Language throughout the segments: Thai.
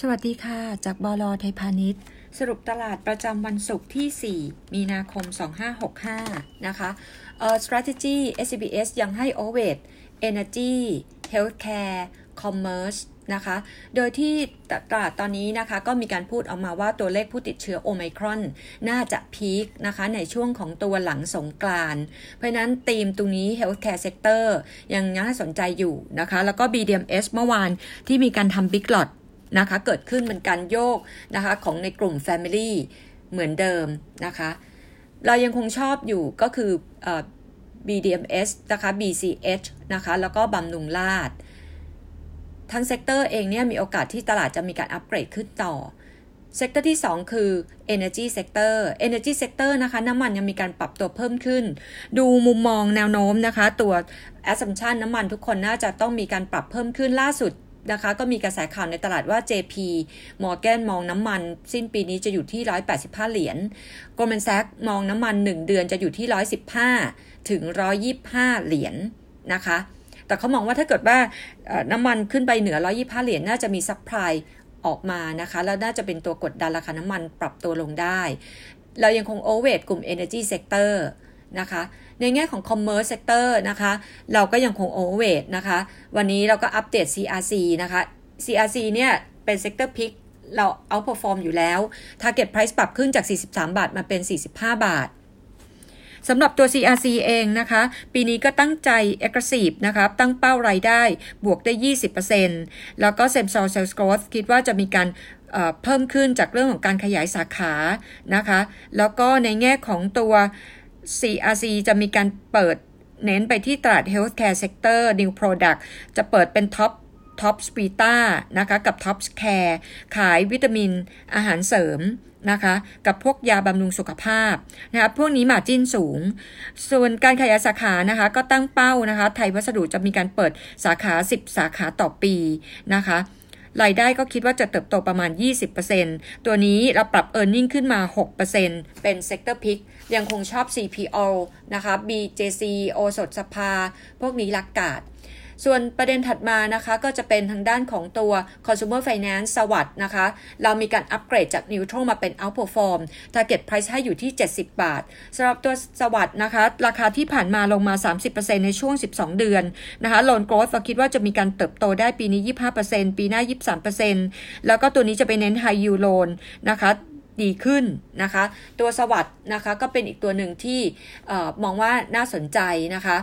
สวัสดีค่ะ จากบลไทยพาณิชย์ สรุปตลาดประจำวันศุกร์ที่ 4 มีนาคม 2565 นะคะเอ่อ strategy SBS ยังให้ OVED Energy Healthcare Commerce นะคะ โดยที่ตลาดตอนนี้นะคะก็มีการพูดออกมาว่าตัวเลขผู้ติดเชื้อโอไมครอน น่าจะพีคนะคะในช่วงของตัวหลังสงกรานเพราะนั้นธีมตรงนี้ Healthcare Sector ยังน่าสนใจอยู่นะคะ แล้วก็ BDMS เมื่อวานที่มีการทำ Big Lot นะคะเกิดขึ้นเป็นการโยกนะคะของในกลุ่ม Family เหมือนเดิมนะคะ เรายังคงชอบอยู่ก็คือ BDMS นะคะ BCH นะคะ แล้วก็บำรุงราษฎร์ ทั้ง sector เองเนี่ยมีโอกาสที่ตลาดจะมีการอัปเกรดขึ้นต่อ sector ที่ 2 คือ Energy Sector Energy Sector นะคะน้ำมันยังมีการปรับตัวเพิ่มขึ้น ดูมุมมองแนวโน้มนะคะ ตัว Assumption น้ำมันทุกคนน่าจะต้องมีการปรับเพิ่มขึ้นล่าสุด นะคะ ก็มีกระแสข่าวในตลาดว่า JP Morgan มองน้ำมัน สิ้นปีนี้จะอยู่ที่ 185 เหรียญ Goldman Sachs มองน้ำมัน 1 เดือนจะอยู่ที่ 115 ถึง 125 เหรียญนะคะ แต่เขามองว่าถ้าเกิดว่าน้ำมันขึ้นไปเหนือ 125 เหรียญน่าจะมี supply ออกมานะคะ แล้วน่าจะเป็นตัวกดดันราคาน้ำมันปรับตัวลงได้ เรายังคงโอเวอร์กลุ่ม Energy Sector นะคะ ในแง่ของ commerce sector นะคะ เราก็ยังคง overweight นะคะ วันนี้เราก็อัปเดต CRC นะคะ CRC เนี่ยเป็น sector pick เรา outperform อยู่แล้ว target price ปรับขึ้นจาก 43 บาทมาเป็น 45 บาทสำหรับตัว CRC เองนะคะ ปีนี้ก็ตั้งใจ aggressive นะคะตั้งเป้ารายได้บวกได้ 20%แล้วก็ same store sales growth คิดว่าจะมีการเพิ่มขึ้นจากเรื่องของการขยายสาขานะคะ แล้วก็ในแง่ของตัว CRC จะมีการเปิดเน้นไปที่ตลาด Healthcare Sector New Product จะเปิดเป็น Tops Tops Vita นะคะกับ Tops Care ขายวิตามินอาหารเสริมนะคะกับพวกยาบำรุงสุขภาพนะคะพวกนี้ margin สูง ส่วนการขยายสาขานะคะก็ตั้งเป้านะคะไทยวัสดุจะมีการเปิดสาขา 10 สาขาต่อปีนะคะ รายได้ก็คิดว่าจะเติบโตประมาณ 20%ตัวนี้เราปรับ e a r n i n g ขึ้นมา 6%เป็น Sector Pick ยังคงชอบ CPO นะคะ BJC โอสดสภา พวกนี้ลักกาด ส่วนประเด็นถัดมานะคะก็จะเป็นทางด้านของตัว consumer finance สวัสด์นะคะ เรามีการอัปเกรดจาก neutral มาเป็น outperform target price ให้อยู่ที่ 70 บาทสำหรับตัวสวัสด์นะคะ ราคาที่ผ่านมาลงมา 30%ในช่วง 12 เดือนนะคะ loan growth เราคิดว่าจะมีการเติบโตได้ปีนี้ 25%ปีหน้า 23%แล้วก็ตัวนี้จะไปเน้น high yield loan นะคะดีขึ้นนะคะ ตัวสวัสด์นะคะก็เป็นอีกตัวหนึ่งที่มองว่าน่าสนใจนะคะ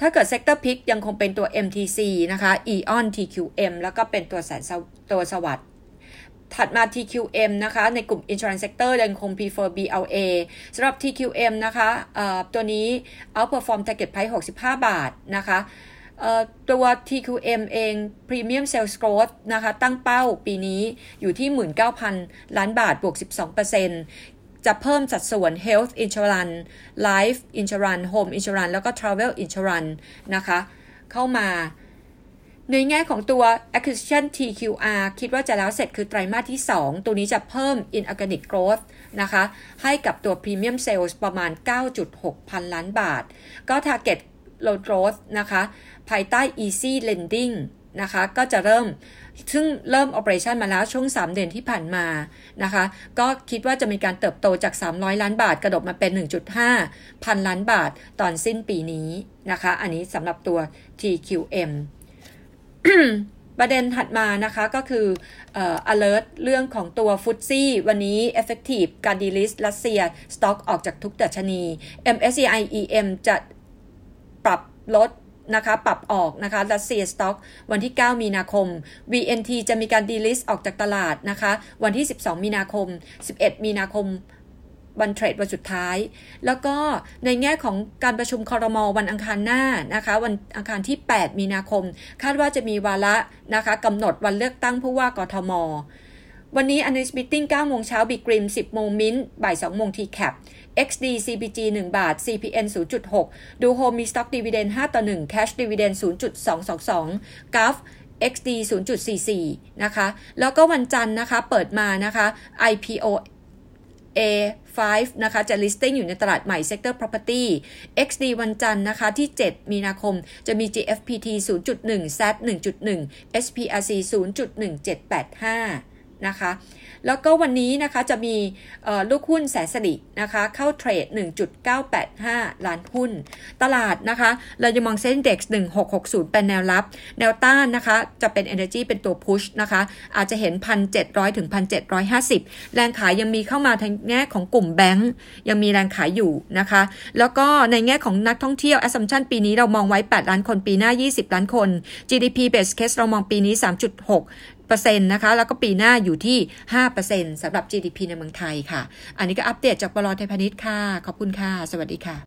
ถ้าเกิด Sector Pick ยังคงเป็นตัว MTC นะคะ Eon TQM แล้วก็เป็นตัวแสนตัวสวัสด์ถัดมา TQM นะคะ ในกลุ่ม Insurance Sector ยังคง prefer BLA สำหรับ TQM นะคะตัวนี้ outperform target price 65 บาทนะคะตัว TQM เอง Premium Sales Growth นะคะ ตั้งเป้าปีนี้อยู่ที่ 19,000 ล้านบาท บวก 12% จะเพิ่มสัดส่วน health insurance life insurance home insurance แล้วก็ travel insurance นะคะ เข้ามาในแง่ของตัว acquisition TQR คิดว่าจะแล้วเสร็จคือไตรมาสที่ 2 ตัวนี้จะเพิ่ม inorganic growth นะคะ ให้กับตัว premium sales ประมาณ 9.6 พันล้านบาท ก็ target low growth นะคะ ภายใต้ easy lending นะคะ ก็จะเริ่มซึ่งเริ่ม operation มาแล้วช่วง 3 เดือนที่ผ่านมานะคะ ก็คิดว่าจะมีการเติบโตจาก 300 ล้านบาท กระโดดมาเป็น 1.5 พันล้านบาทตอนสิ้นปีนี้นะคะ อันนี้สำหรับตัว TQM ประเด็นถัดมานะคะก็คือเอ่อ alert เรื่องของตัว FTSE วันนี้ effective การ delist รัสเซียสต็อกออกจากทุกดัชนี MSCI EM จะปรับลด นะคะปรับออกนะคะรัสเซียสต็อก วันที่ 9 มีนาคม VNT จะมีการ delist ออกจากตลาดนะคะวันที่ 12 มีนาคม 11 มีนาคมวัน trade วันสุดท้าย แล้วก็ในแง่ของการประชุมคอรมอวันอังคารหน้านะคะ วันอังคารที่ 8 มีนาคม คาดว่าจะมีวาระนะคะกำหนดวันเลือกตั้งผู้ว่ากทม วันนี้ analyst meeting 9โมงเช้าบิกริม 10 โมงมิ้นบ่าย 2 โมงทีแคป XD CPG 1 บาท CPN 0.6 ดูโฮมมี Stock Dividend 5 ต่อ 1 Cash Dividend 0.222 GAF XD 0.44 นะคะ แล้วก็วันจันทร์นะคะ เปิดมานะคะ IPO A5 นะคะ จะ listing อยู่ในตลาดใหม่ sector property XD วันจันทร์นะคะ ที่ 7 มีนาคม จะมี GFPT 0.1 SAT 1.1 SPRC 0.1785 นะคะ แล้วก็วันนี้นะคะจะมีลูกหุ้นแสนสลินะคะ เข้าเทรด 1.985 ล้านหุ้น ตลาดนะคะ เราจะมองเซ็นเด็กซ์1660 เป็นแนวรับ แนวต้านนะคะ จะเป็น Energy เป็นตัวพุชนะคะ อาจจะเห็น 1,700 ถึง 1,750 แรงขายยังมีเข้ามาทางแง่ของกลุ่มแบงก์ยังมีแรงขายอยู่นะคะ แล้วก็ในแง่ของนักท่องเที่ยว assumption ปีนี้เรามองไว้ 8 ล้านคนปีหน้า 20 ล้านคน GDP base case เรามองปีนี้ 3.6 เปอร์เซ็นต์นะคะ แล้วก็ปีหน้าอยู่ที่ 5%สำหรับ GDP ในเมืองไทยค่ะ อันนี้ก็อัปเดตจากบลไทยพาณิชย์ค่ะ ขอบคุณค่ะ สวัสดีค่ะ